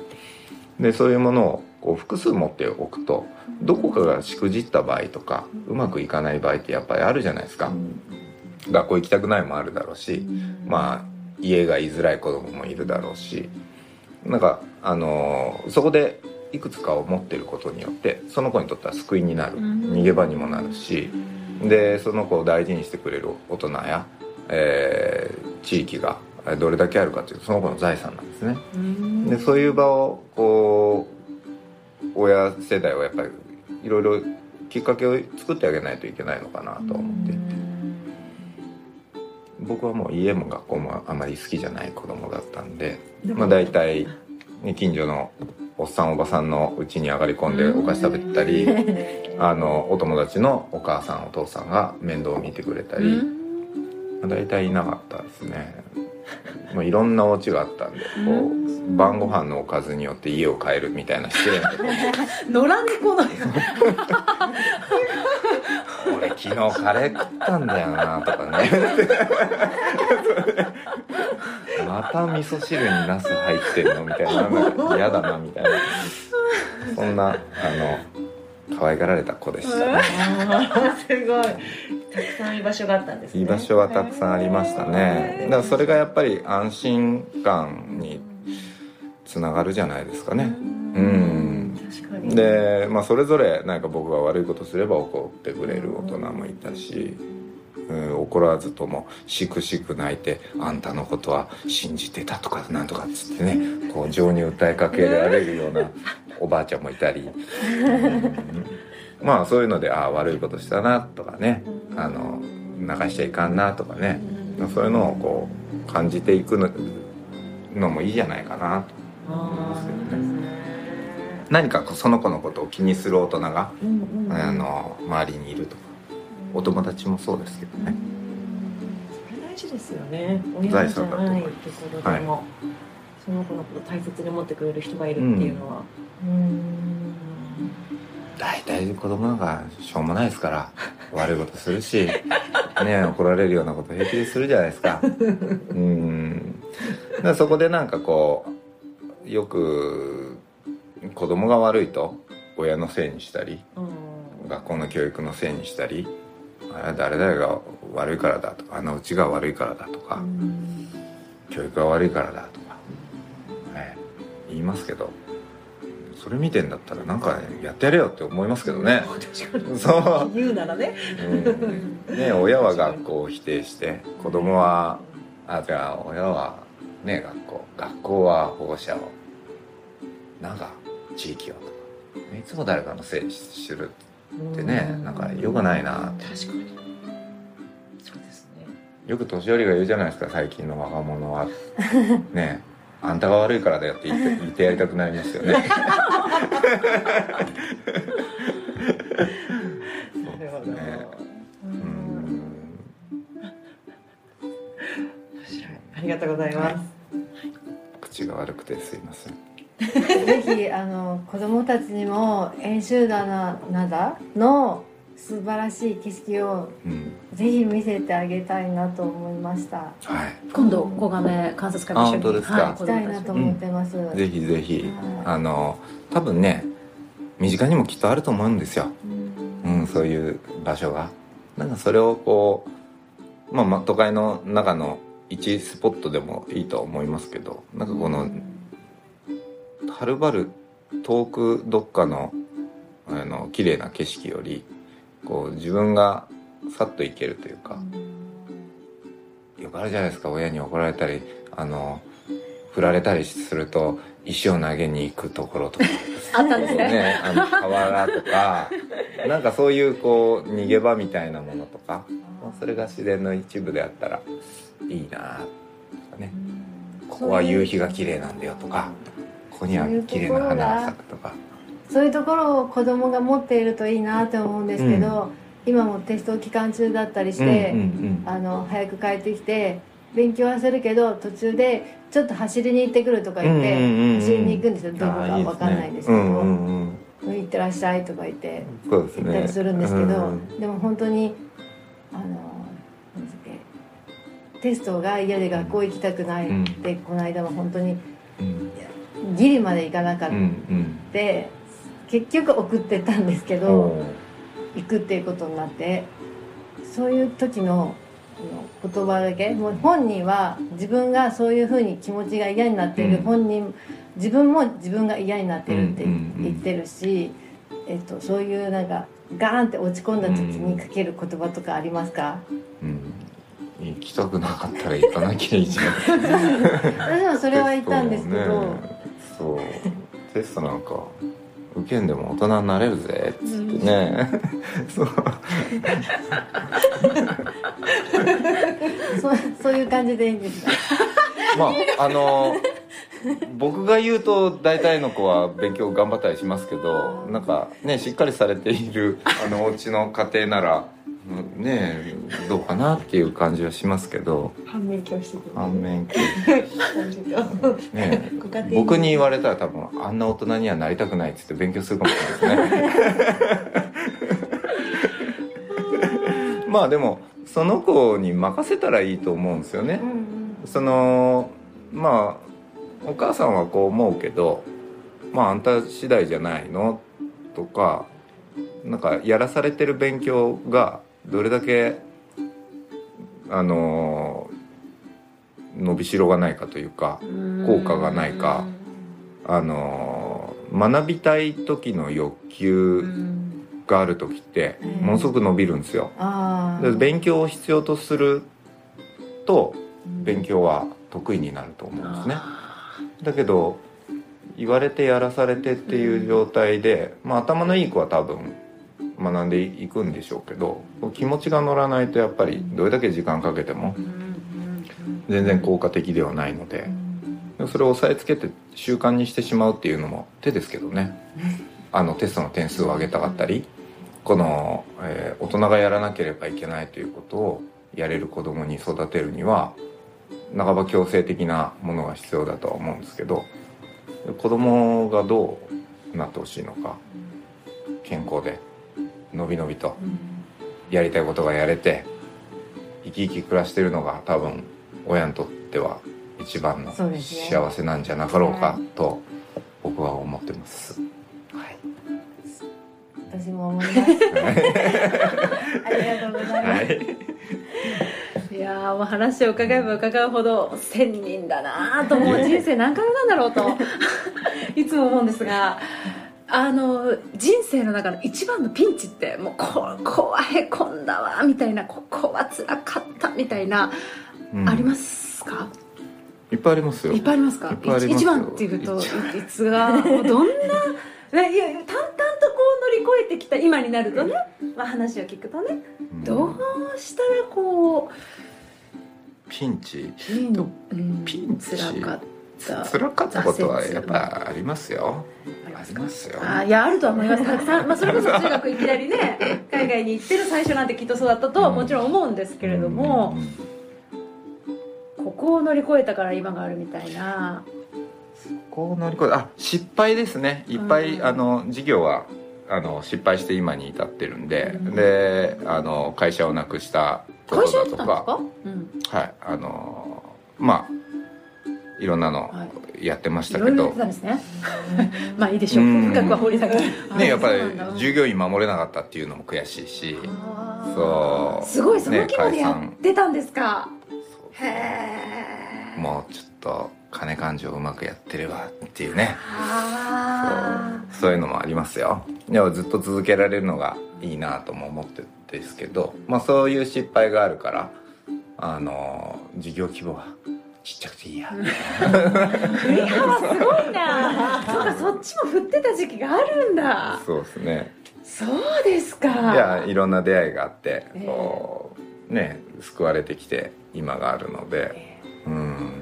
でそういうものをこう複数持っておくとどこかがしくじった場合とかうまくいかない場合ってやっぱりあるじゃないですか。学校行きたくないもあるだろうしまあ家が居づらい子供もいるだろうし。なんかあのーそこでいくつかを持ってることによってその子にとっては救いになる逃げ場にもなるしでその子を大事にしてくれる大人や、えー地域がどれだけあるかというとその子の財産なんですね。でそういう場をこう親世代はやっぱりいろいろきっかけを作ってあげないといけないのかなと思って。いて僕はもう家も学校もあまり好きじゃない子供だったんで、まあ、大体、ね、近所のおっさんおばさんの家に上がり込んでお菓子食べてたり あのお友達のお母さんお父さんが面倒を見てくれたり、まあ、大体いなかったですね。まあ、いろんなお家があったんでこう晩ご飯のおかずによって家を変えるみたいな失礼な。こ と野良猫のよ 俺昨日カレー食ったんだよなとかね また味噌汁にナス入ってるのみたいな。なんか嫌だなみたいな。そんなあの可愛がられた子でしたね。あーすごい。たくさん居場所があったんですね。居場所はたくさんありましたね。だからそれがやっぱり安心感につながるじゃないですかね。うん。確かに。で、まあ、それぞれなんか僕が悪いことすれば怒ってくれる大人もいたし、うん、怒らずともしくしく泣いて「あんたのことは信じてた」とかなんとかっつってねこう情に訴えかけられるようなおばあちゃんもいたり、うん。まあそういうのでああ悪いことしたなとかねあの泣かしちゃいかんなとかねそういうのをこう感じていくののもいいじゃないかなと。あー。そうですね。何かその子のことを気にする大人がうんうん。あの周りにいるとかお友達もそうですけどね。それ大事ですよね。親財じゃないところでも、その子のこと大切に思ってくれる人がいるっていうのは。うん。大体子供なんかしょうもないですから 悪いことするしね怒られるようなこと平気でするじゃないですか。うん。そこでなんかこうよく子供が悪いと親のせいにしたりうん。学校の教育のせいにしたり誰々が悪いからだとかあのうちが悪いからだとか、教育が悪いからだとか、ね、言いますけどそれ見てんだったらなんかやってやれよって思いますけどね。そう、言うならね。うん、ね親は学校を否定して子供はあじゃあ親はね学校学校は保護者をなんか地域をとかいつも誰かのせいにする。ってねなんか良くないなって。確かに。そうですね。よく年寄りが言うじゃないですか最近の若者は。ねあんたが悪いからだよって言って 言ってやりたくなりますよね。ありがとうございます、口が悪くてすいませんぜひあの子供たちにも演習棚灘の素晴らしい景色をうん。ぜひ見せてあげたいなと思いました。はい。今度小亀観察会も一緒に。行きたいなと思ってます、ぜひぜひはい。あの多分ね身近にもきっとあると思うんですよ、うん、そういう場所が。なんかそれをこう、まあ、まあ都会の中の一スポットでもいいとは思いますけどなんかこのはるばる遠くどっかのあの綺麗な景色よりこう自分がさっと行けるというかよくあるじゃないですか。親に怒られたりあの振られたりすると石を投げに行くところとか。あったんですね。ね、あの河原とか。なんかそういうこう逃げ場みたいなものとかまあそれが自然の一部であったらいいなとかね。ここは夕日が綺麗なんだよとかここには綺麗な花が咲くとか。そういうところを子供が持っているといいなって思うんですけど、今もテスト期間中だったりして、うんうんあの早く帰ってきて勉強はするけど途中でちょっと走りに行ってくるとか言って、うんうんうんうん。走りに行くんですよどこかああいいわかんないんですけど。うんうんうん行ってらっしゃいとか言って行ったりするんですけど、うんでも本当にあのなんですっけテストが嫌で学校行きたくないって、この間は本当にうんギリまで行かなかっうんうん。て、結局送ってったんですけど、行くっていうことになってそういう時の言葉だけもう本人は自分がそういうふうに気持ちが嫌になっている、うん。本人自分も自分が嫌になってるってうんうんうん。言ってるし、えっと、そういうなんかガーンって落ち込んだ時にかける言葉とかありますか、うん。行きたくなかったら行かなきゃいいじゃん。私もそれは言ったんですけど、そう。テストなんか受けんでも大人になれるぜっつってね、そう。そうそういう感じでいいんです。かまああの僕が言うと大体の子は勉強頑張ったりしますけどなんかねしっかりされているあのお家の家庭ならうんねどうかなっていう感じはしますけど。反面教師反面感じがね僕に言われたら多分あんな大人にはなりたくないっつって勉強するかもしれないですね。まあでもその子に任せたらいいと思うんですよね。うんうん。そのまあお母さんはこう思うけどまああんた次第じゃないの？とかなんかやらされてる勉強がどれだけあの伸びしろがないかというか効果がないか。あの学びたい時の欲求がある時ってうん。ものすごく伸びるんですよ。勉強を必要とすると勉強は得意になると思うんですね。だけど言われてやらされてっていう状態で、まあ、頭のいい子は多分学んでいくんでしょうけど気持ちが乗らないとやっぱりどれだけ時間かけても全然効果的ではないので。それを押さえつけて習慣にしてしまうっていうのも手ですけどね。あのテストの点数を上げたかったりこの、えー大人がやらなければいけないということをやれる子供に育てるには半ば強制的なものが必要だとは思うんですけど子供がどうなってほしいのか健康でのびのびとやりたいことがやれて生き生き暮らしてるのが多分親にとっては一番の幸せなんじゃなかろうかと僕は思ってます。はい。私も思います。ありがとうございます、はいいやーもう話を伺えば伺うほど仙人だなーと思う人生何回目なんだろうといつも思うんですがあの人生の中の一番のピンチってもうここはへこんだわみたいなここは辛かったみたいな、うんありますか？いっぱいありますよ。いっぱいありますか？一番っていうといいつがどんなねいや淡々とこう乗り越えてきた今になるとね、まあ、話を聞くとねうん。どうしたらこうピンチ？ピンうんピンチ？辛かった辛かったことはやっぱありますよ。ありますよ。あいやあるとは思います。たくさん、まあ、それこそ 中学いきなりね海外に行ってる最初なんてきっとそうだったとはもちろん思うんですけれども、うんここを乗り越えたから今があるみたいな。こう乗り越えあ失敗ですね。いっぱい、うん。あの事業はあの失敗して今に至ってるんで、うん。であの会社をなくしたこ会社やとだとってたんですか？かうん。はい。あのまあいろんなのはやってましたけど、てたんですね。まあいいでしょう。うん。深くは掘り下げねやっぱり従業業員守れなかったっていうのも悔しいし。そそう。すごいその規模でやねってたんですか、そうへえもうちょっと金勘定うまくやってればっていうね。あそうそういうのもありますよ。でもずっと続けられるのがいいなとも思ってるんですけど、まあ、そういう失敗があるからあの事業規模がちっちゃくていいや、振り幅すごいな。そうかそっちも振ってた時期があるんだ。そうですね。そうですか。いやいろんな出会いがあってええこうね救われてきて今があるのでうん。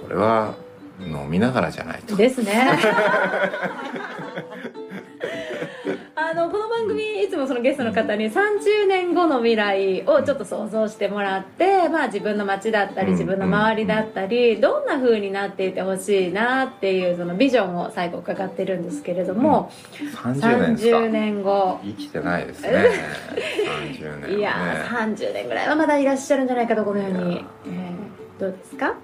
これは飲みながらじゃないと。ですね あのこの番組いつもそのゲストの方に30年後の未来をちょっと想像してもらって、まあ、自分の街だったりうん自分の周りだったりどんな風になっていてほしいなっていうそのビジョンを最後伺ってるんですけれども、30年ですか？30年後生きてないですね。30年はねいやー30年ぐらいはまだいらっしゃるんじゃないかとこのように、えーどうですか？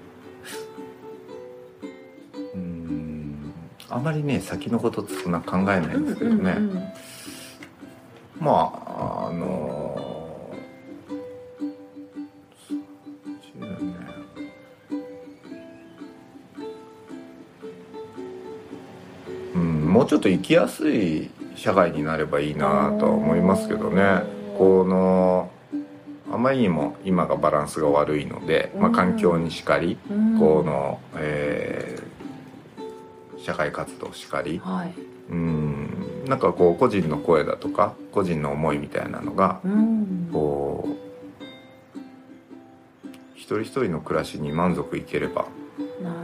あまりね先のことってそんな考えないんですけどね、うんうんうん。まああのー、30年うんもうちょっと生きやすい社会になればいいなとは思いますけどね。このあまりにも今がバランスが悪いので、まあ、環境にしかり、うん。この、えー社会活動しかり。はい。うん。なんかこう個人の声だとか個人の思いみたいなのがうん。こう一人一人の暮らしに満足いければ。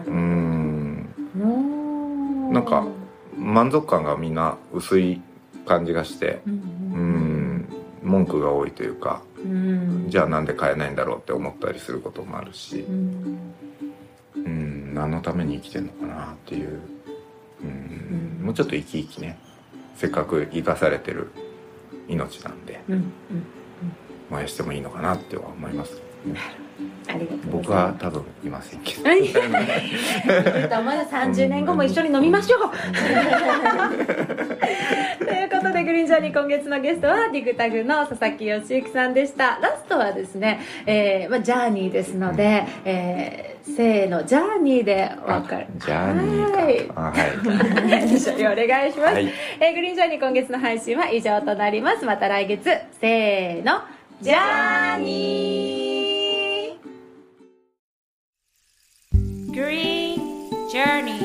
うん。なんか満足感がみんな薄い感じがしてうんうん。文句が多いというかうん。じゃあなんで買えないんだろうって思ったりすることもあるしうん。うん。何のために生きてんのかなっていううんもうちょっと生き生きねせっかく生かされてる命なんでうんうん燃やしてもいいのかなっては思いますありがとうございます僕は多分いませんけどはい。まだ30年後も一緒に飲みましょう。ということで、グリーンジャーニー今月のゲストは、ディグタグの佐々木義之さんでした。ラストはですね、えーまあ、ジャーニーですので、えーせーの、ジャーニーでお別れ。じゃあにかあはいお願いします。はいえーグリーンジャーニー今月の配信は以上となります。また来月、せーの、ジャーニー Green Journey.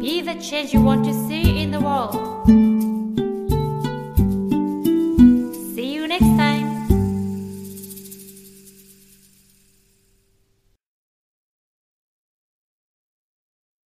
Be the change you want to see in the world.